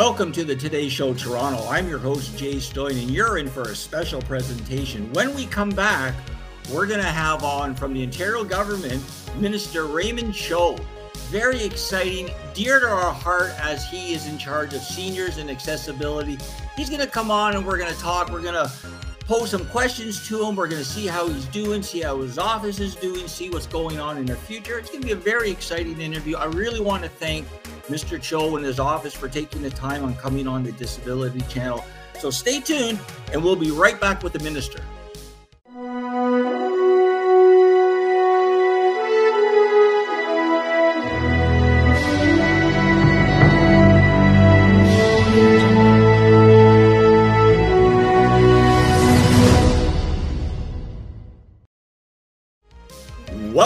Welcome to the Today Show Toronto. I'm your host, Jay Stoyan, and you're in for a special presentation. When we come back, we're going to have on from the Ontario government Minister Raymond Cho. Very exciting, dear to our heart as he is in charge of seniors and accessibility. He's going to come on and we're going to talk. We're going to pose some questions to him. We're going to see how he's doing, see how his office is doing, see what's going on in the future. It's going to be a very exciting interview. I really want to thank Mr. Cho and his office for taking the time on coming on the Disability Channel. So stay tuned, and we'll be right back with the minister.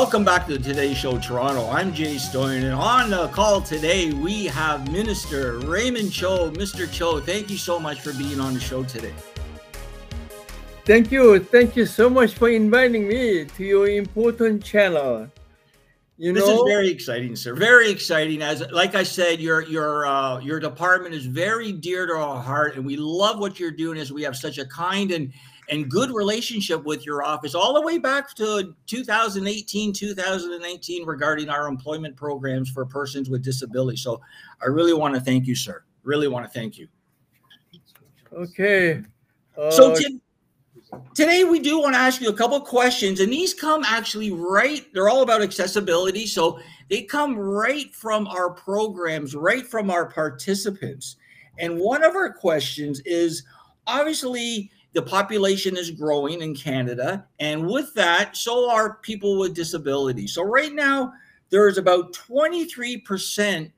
Welcome back to the Today Show Toronto. I'm Jay Stoyan, and on the call today we have Minister Raymond Cho. Mr. Cho, thank you so much for being on the show today. Thank you. Thank you so much for inviting me to your important channel. You this know, is very exciting, sir. Very exciting. As like I said, your your uh, your department is very dear to our heart, and we love what you're doing. As we have such a kind and and good relationship with your office all the way back to 2018 2019 regarding our employment programs for persons with disabilities. So i really want to thank you sir. Really want to thank you. Okay uh, so t- today we do want to ask you a couple questions and these come actually right they're all about accessibility. So they come right from our programs right from our participants. And one of our questions is obviously the population is growing in Canada, and with that, so are people with disabilities. So right now, there's about 23%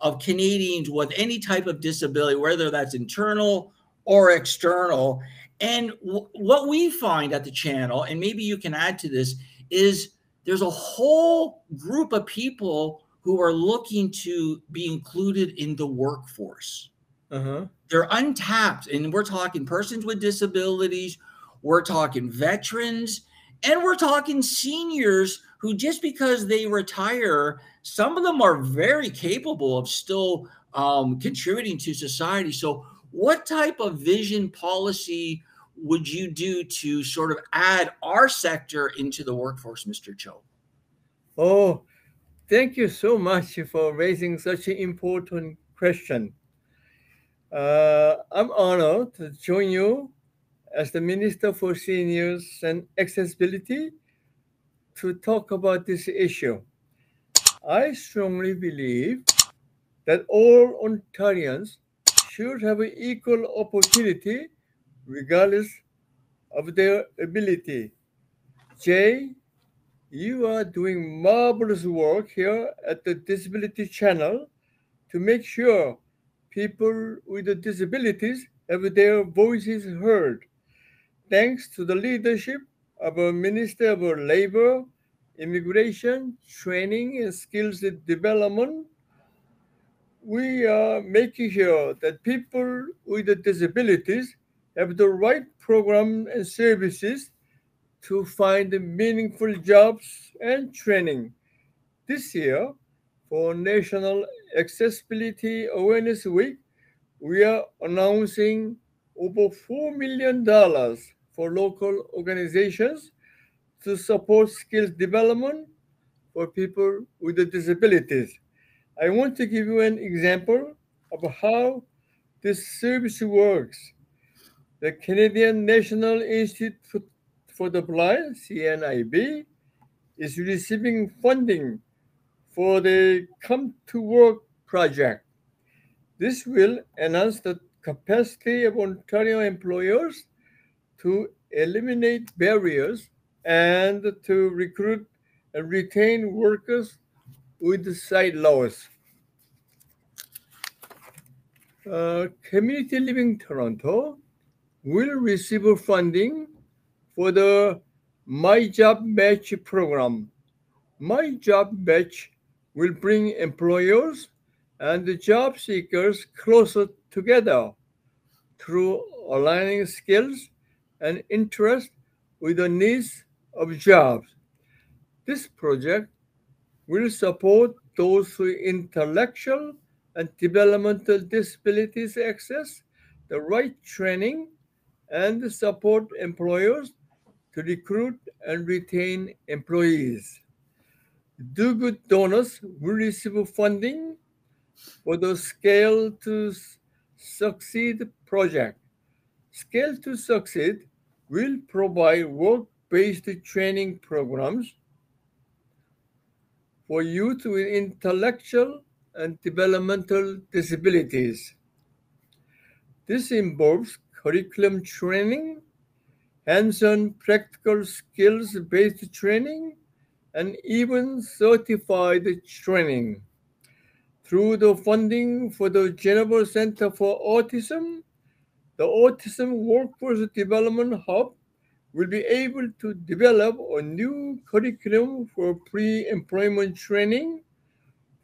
of Canadians with any type of disability, whether that's internal or external. And w- what we find at the channel, and maybe you can add to this, is there's a whole group of people who are looking to be included in the workforce. Uh-huh. They're untapped. And we're talking persons with disabilities, we're talking veterans, and we're talking seniors who, just because they retire, some of them are very capable of still um, contributing to society. So, what type of vision policy would you do to sort of add our sector into the workforce, Mr. Cho? Oh, thank you so much for raising such an important question. Uh, I'm honored to join you as the Minister for Seniors and Accessibility to talk about this issue. I strongly believe that all Ontarians should have an equal opportunity regardless of their ability. Jay, you are doing marvelous work here at the Disability Channel to make sure people with disabilities have their voices heard. Thanks to the leadership of our Minister of Labor, Immigration, Training and Skills Development, we are making sure that people with disabilities have the right program and services to find meaningful jobs and training. This year, for National Accessibility Awareness Week, we are announcing over $4 million for local organizations to support skills development for people with disabilities. I want to give you an example of how this service works. The Canadian National Institute for the Blind, CNIB, is receiving funding for the Come to Work project. This will enhance the capacity of Ontario employers to eliminate barriers and to recruit and retain workers with sight loss. Uh, Community Living Toronto will receive funding for the My Job Match program. My Job Match will bring employers and the job seekers closer together through aligning skills and interests with the needs of jobs. This project will support those with intellectual and developmental disabilities access the right training and support employers to recruit and retain employees. Do Good donors will receive funding for the Scale to Succeed project. Scale to Succeed will provide work-based training programs for youth with intellectual and developmental disabilities. This involves curriculum training, hands-on practical skills-based training, and even certified training. Through the funding for the Geneva Center for Autism, the Autism Workforce Development Hub will be able to develop a new curriculum for pre-employment training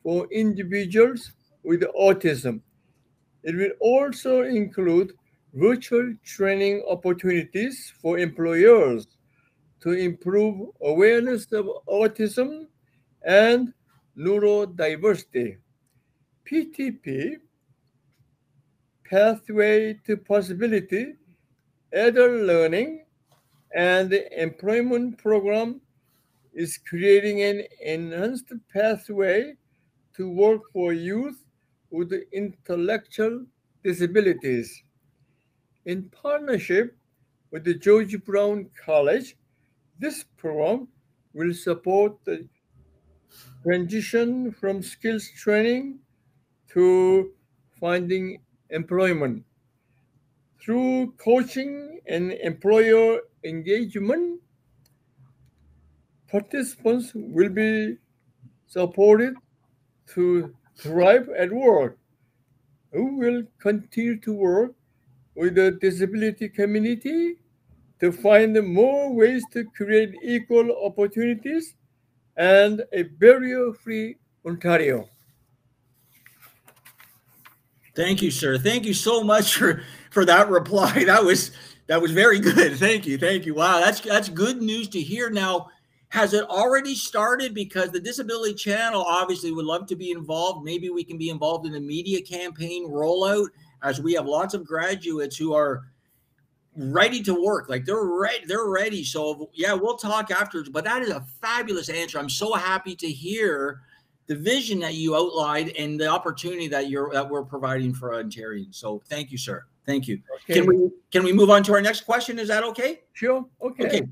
for individuals with autism. It will also include virtual training opportunities for employers to improve awareness of autism and neurodiversity. PTP, Pathway to Possibility, Adult Learning, and employment program is creating an enhanced pathway to work for youth with intellectual disabilities. In partnership with the George Brown College, this program will support the transition from skills training to finding employment. Through coaching and employer engagement, participants will be supported to thrive at work. We will continue to work with the disability community to find more ways to create equal opportunities and a barrier-free Ontario. Thank you, sir. Thank you so much for for that reply. That was that was very good. Thank you. Thank you. Wow, that's that's good news to hear. Now, has it already started? Because the Disability Channel obviously would love to be involved. Maybe we can be involved in a media campaign rollout, as we have lots of graduates who are ready to work. Like they're ready. They're ready. So yeah, we'll talk afterwards. But that is a fabulous answer. I'm so happy to hear the vision that you outlined and the opportunity that you're that we're providing for Ontarians. So thank you, sir. Thank you. Okay. Can we can we move on to our next question? Is that okay? Sure. Okay. Okay.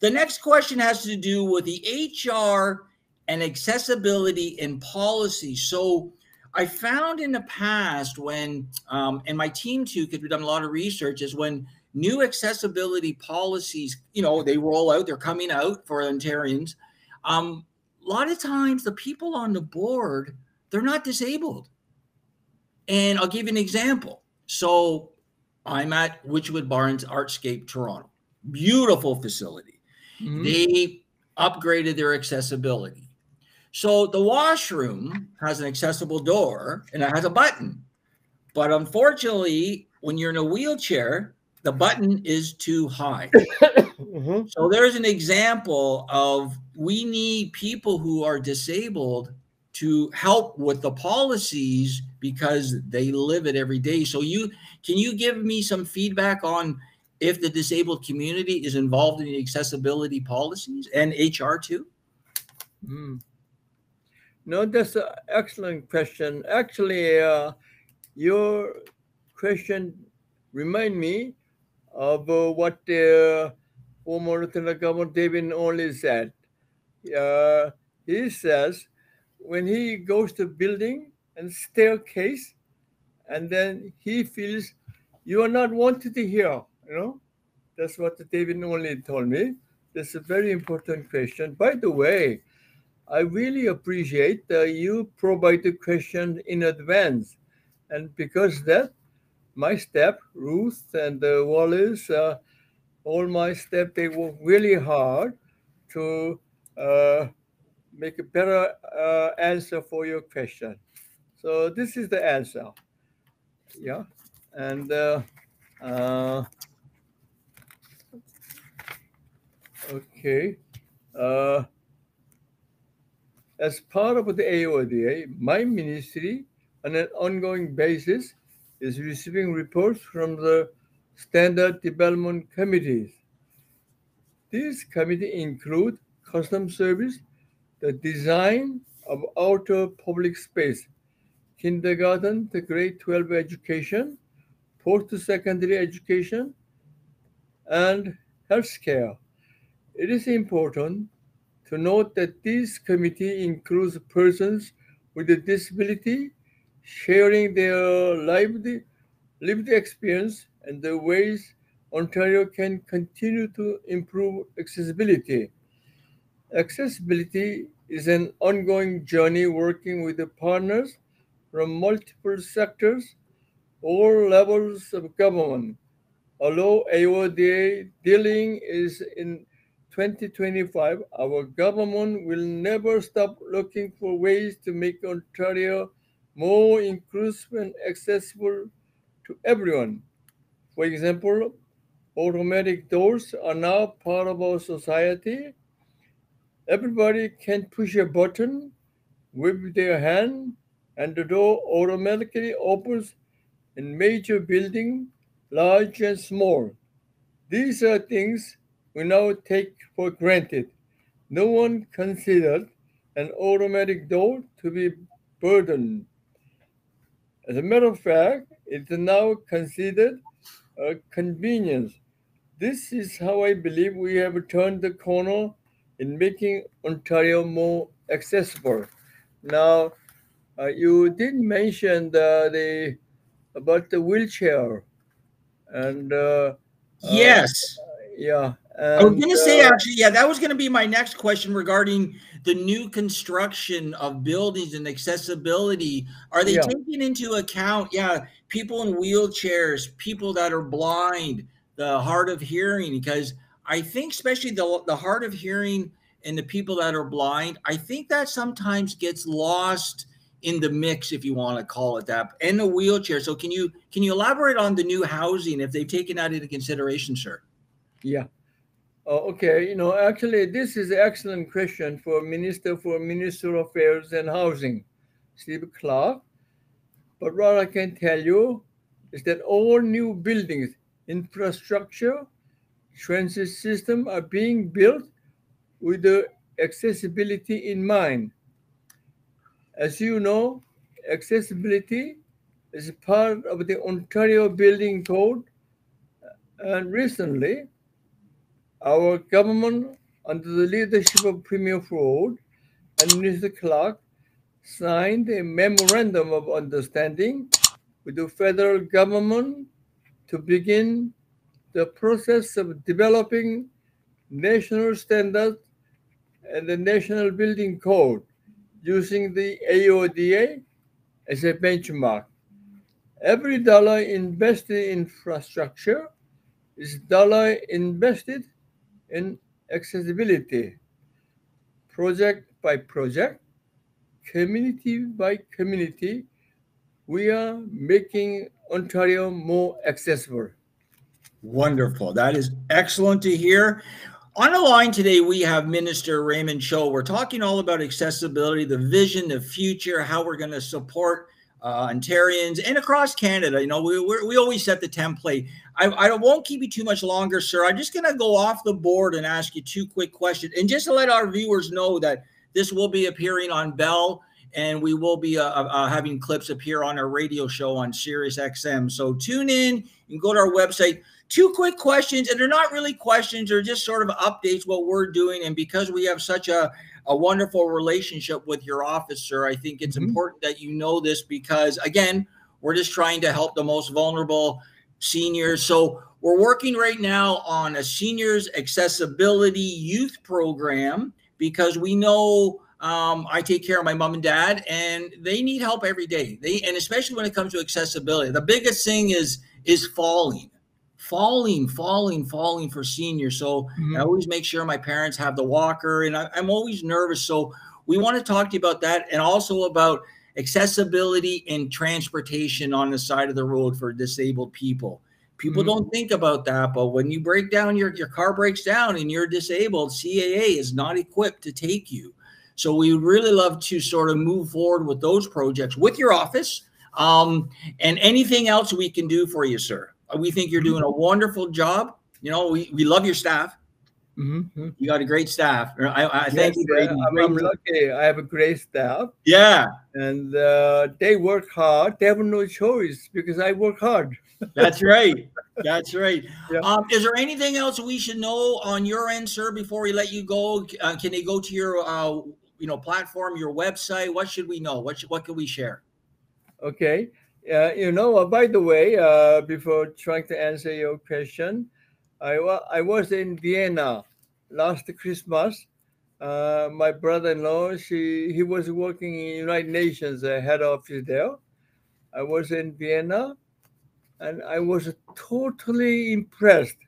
The next question has to do with the HR and accessibility in policy. So I found in the past when, um, and my team too, because we've done a lot of research, is when new accessibility policies, you know, they roll out, they're coming out for Ontarians. Um, a lot of times the people on the board, they're not disabled. And I'll give you an example. So I'm at Wychwood Barns Artscape Toronto. Beautiful facility. Mm-hmm. They upgraded their accessibility. So the washroom has an accessible door and it has a button. But unfortunately, when you're in a wheelchair, the button is too high. mm-hmm. So there's an example of we need people who are disabled to help with the policies because they live it every day. So you can you give me some feedback on if the disabled community is involved in the accessibility policies and HR too? Mm. No, that's an excellent question. Actually, uh, your question remind me of uh, what Lieutenant Governor David Onley said. Uh, he says when he goes to building and staircase, and then he feels you are not wanted here. You know, that's what David Onley told me. That's a very important question. By the way, I really appreciate that you provide the question in advance, and because that my step, Ruth and uh, Wallace, uh, all my step, they work really hard to uh, make a better uh, answer for your question. So this is the answer. Yeah, and uh, uh, okay. as part of the AODA, my ministry on an ongoing basis is receiving reports from the standard development committees. These committees include custom service, the design of outdoor public space, kindergarten to grade 12 education, post-secondary education, and healthcare. It is important to note that this committee includes persons with a disability sharing their lived, lived experience and the ways Ontario can continue to improve accessibility. Accessibility is an ongoing journey working with the partners from multiple sectors, all levels of government. Although AODA dealing is in 2025, our government will never stop looking for ways to make Ontario more inclusive and accessible to everyone. For example, automatic doors are now part of our society. Everybody can push a button with their hand and the door automatically opens in major buildings, large and small. These are things we now take for granted. No one considered an automatic door to be burden. As a matter of fact, it's now considered a convenience. This is how I believe we have turned the corner in making Ontario more accessible. Now, uh, you did mention the, the about the wheelchair, and uh, yes, uh, yeah. And, I was um, going to say, actually, yeah, that was going to be my next question regarding the new construction of buildings and accessibility. Are they Yeah. taking into account, yeah, people in wheelchairs, people that are blind, the hard of hearing? Because I think, especially the, the hard of hearing and the people that are blind, I think that sometimes gets lost in the mix, if you want to call it that, and the wheelchair. So, can you can you elaborate on the new housing if they've taken that into consideration, sir? Yeah. Oh, okay. You know, actually, this is an excellent question for Minister for Municipal Affairs and Housing, Steve Clark. But what I can tell you is that all new buildings, infrastructure, transit system are being built with the accessibility in mind. As you know, accessibility is part of the Ontario Building Code, uh, and recently, our government, under the leadership of Premier Ford and Minister Clark, signed a memorandum of understanding with the federal government to begin the process of developing national standards and the National Building Code using the AODA as a benchmark. Every dollar invested in infrastructure is dollar invested in accessibility. Project by project, community by community, we are making Ontario more accessible. Wonderful. That is excellent to hear. On the line today, we have Minister Raymond Cho. We're talking all about accessibility, the vision, the future, how we're going to support uh, Ontarians and across Canada. You know, we, we always set the template. I, I won't keep you too much longer, sir. I'm just going to go off the board and ask you two quick questions. And just to let our viewers know that this will be appearing on Bell and we will be uh, uh, having clips appear on our radio show on Sirius XM. So tune in and go to our website. Two quick questions, and they're not really questions, they're just sort of updates what we're doing. And because we have such a, a wonderful relationship with your officer, I think it's Mhm. important that you know this because, again, we're just trying to help the most vulnerable seniors. So we're working right now on a seniors accessibility youth program because we know um, I take care of my mom and dad, and they need help every day. They and especially when it comes to accessibility, the biggest thing is is falling, falling, falling, falling for seniors. So I always make sure my parents have the walker, and I, I'm always nervous. So we want to talk to you about that, and also about accessibility and transportation on the side of the road for disabled people. People Mhm. don't think about that, but when you break down your your car breaks down and you're disabled, CAA is not equipped to take you. So we would really love to sort of move forward with those projects with your office. Um, and anything else we can do for you, sir. We think you're doing a wonderful job. You know, we, we love your staff. Mm-hmm. You got a great staff. I, I thank yes, you. I'm, I'm lucky. I have a great staff. Yeah, and uh, they work hard. They have no choice because I work hard. That's right. That's right. Yeah. Um, is there anything else we should know on your end, sir, before we let you go? Uh, can they go to your, uh, you know, platform, your website? What should we know? What should, what can we share? Okay. Uh, you know, uh, by the way, uh, before trying to answer your question, I, wa- I was in Vienna last Christmas. Uh, my brother-in-law, she he was working in United Nations uh, head office there. I was in Vienna, and I was totally impressed.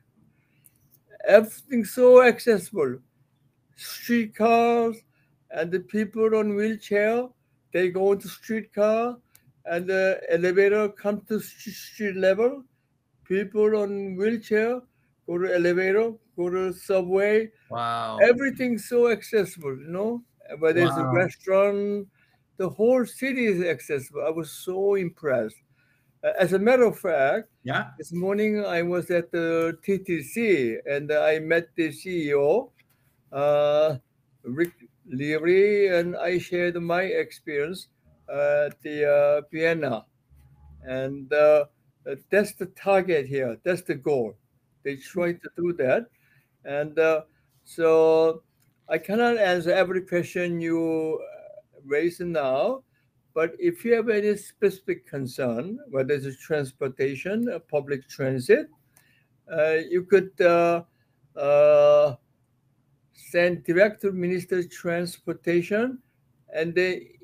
Everything so accessible, streetcars, and the people on wheelchair, they go into streetcar, and the elevator come to street level. People on wheelchair go to elevator, go to subway. Wow. Everything's so accessible, you know. Whether wow. it's a restaurant, the whole city is accessible. I was so impressed. As a matter of fact, yeah. This morning I was at the TTC and I met the CEO, uh, Rick Leary, and I shared my experience at the uh, Vienna, and uh, that's the target here. That's the goal. They try to do that, and uh, so I cannot answer every question you raise now. But if you have any specific concern, whether it's transportation, public transit, uh, you could uh, uh, send Director to Minister of Transportation and they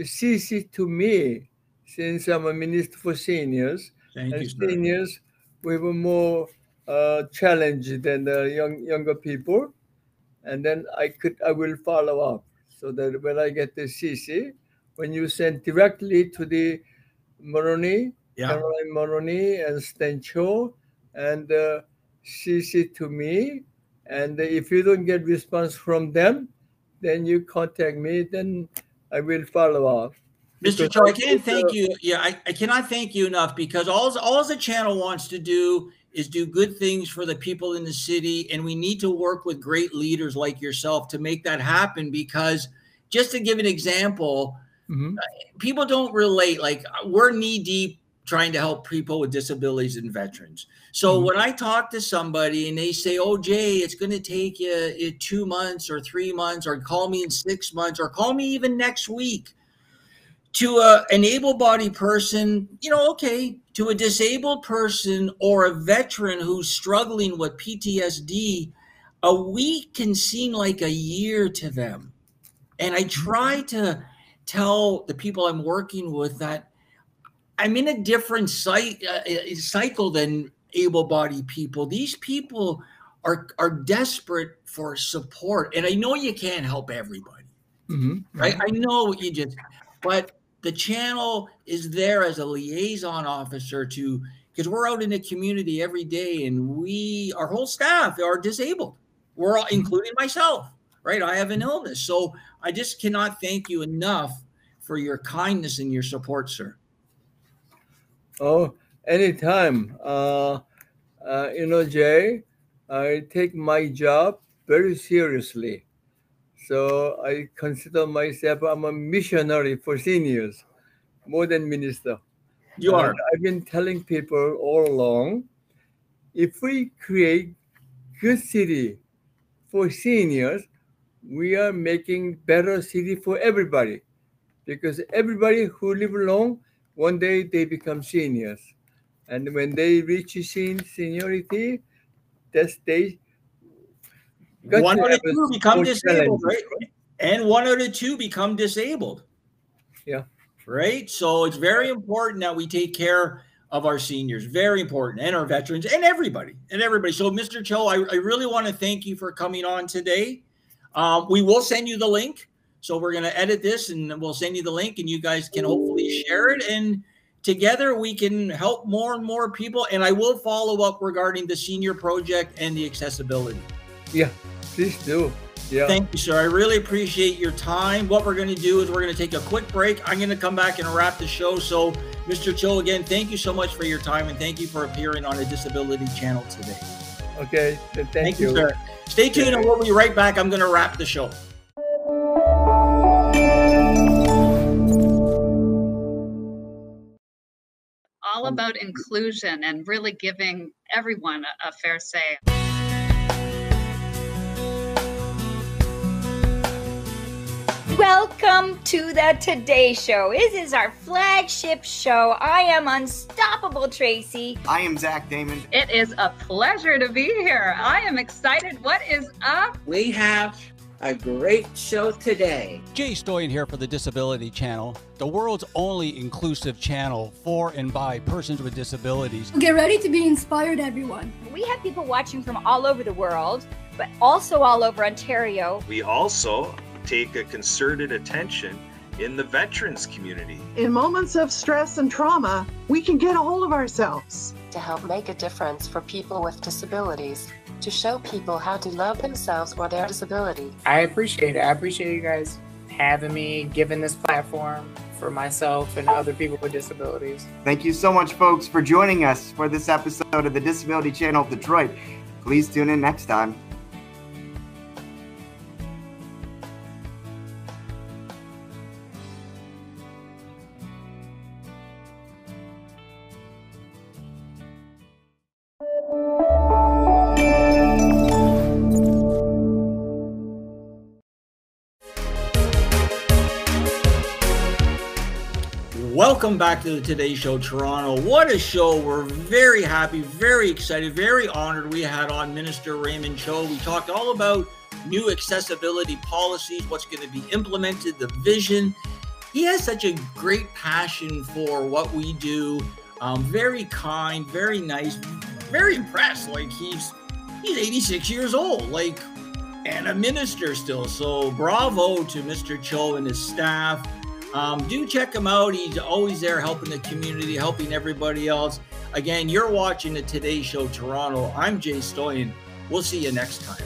CC to me since I'm a minister for seniors. Thank and you, seniors, we were more uh, challenged than the young younger people. And then I could I will follow up so that when I get the CC, when you send directly to the Mulroney, yeah. Caroline Mulroney and Stan Cho, and uh, CC to me. And if you don't get response from them, then you contact me. Then I will follow up. Mr. Cho, I can't thank uh, you. Yeah, I, I cannot thank you enough because all all the channel wants to do is do good things for the people in the city, and we need to work with great leaders like yourself to make that happen. Because just to give an example, Mm-hmm. People don't relate. Like we're knee deep trying to help people with disabilities and veterans. So mm-hmm. when I talk to somebody and they say, "Oh, Jay, it's going to take you two months or three months, or call me in six months, or call me even next week," to a, an able-bodied person, you know, okay, to a disabled person or a veteran who's struggling with PTSD, a week can seem like a year to them. And I mm-hmm. try to tell the people I'm working with that I'm in a different site, uh, uh cycle than able-bodied people. These people are are desperate for support, and I know you can't help everybody. Mm-hmm. Right? I know you just, but the channel is there as a liaison officer to because we're out in the community every day, and we our whole staff are disabled. We're all, mm-hmm. including myself right? I have an illness. So I just cannot thank you enough for your kindness and your support, sir. Oh, anytime. Uh, uh, you know, Jay, I take my job very seriously. So I consider myself I'm a missionary for seniors, more than minister. You are. I've been telling people all along, if we create good city for seniors, we are making better city for everybody because everybody who live long one day they become seniors. And when they reach seniority that stage one out of two become disabled right? And one out of two become disabled. Yeah. Right? So it's very important that we take care of our seniors. Very important. And our veterans. And everybody. And everybody. So mr cho i, I really want to thank you for coming on today. Um, we will send you the link. So we're going to edit this and we'll send you the link and you guys can hopefully share it. And together we can help more and more people. And I will follow up regarding the senior project and the accessibility. Yeah, please do. Yeah. Thank you, sir. I really appreciate your time. What we're going to do is we're going to take a quick break. I'm going to come back and wrap the show. So, Mr. Cho, again, thank you so much for your time and thank you for appearing on a disability channel today. Okay. Thank, thank you. you, sir. Stay tuned yeah. and we'll be right back. I'm going to wrap the show. All about inclusion and really giving everyone a, a fair say. Welcome to the Today Show. This is our flagship show. I am Unstoppable Tracy. I am Zach Damon. It is a pleasure to be here. I am excited. What is up? We have a great show today. Jay Stoyan here for the Disability Channel, the world's only inclusive channel for and by persons with disabilities. Get ready to be inspired, everyone. We have people watching from all over the world, but also all over Ontario. We also take a concerted attention in the veterans community. In moments of stress and trauma, we can get a hold of ourselves. To help make a difference for people with disabilities, to show people how to love themselves or their disability. I appreciate it. I appreciate you guys having me, giving this platform for myself and other people with disabilities. Thank you so much, folks, for joining us for this episode of the Disability Channel of Detroit. Please tune in next time. Welcome back to the Today Show Toronto. What a show. We're very happy, very excited, very honored. We had on Minister Raymond Cho. We talked all about new accessibility policies, what's going to be implemented, the vision. He has such a great passion for what we do. Um, very kind, very nice, very impressed. Like he's he's 86 years old, like and a minister still. So bravo to Mr. Cho and his staff. Um, do check him out. He's always there helping the community, helping everybody else. Again, you're watching the Today Show Toronto. I'm Jay Stoyan. We'll see you next time.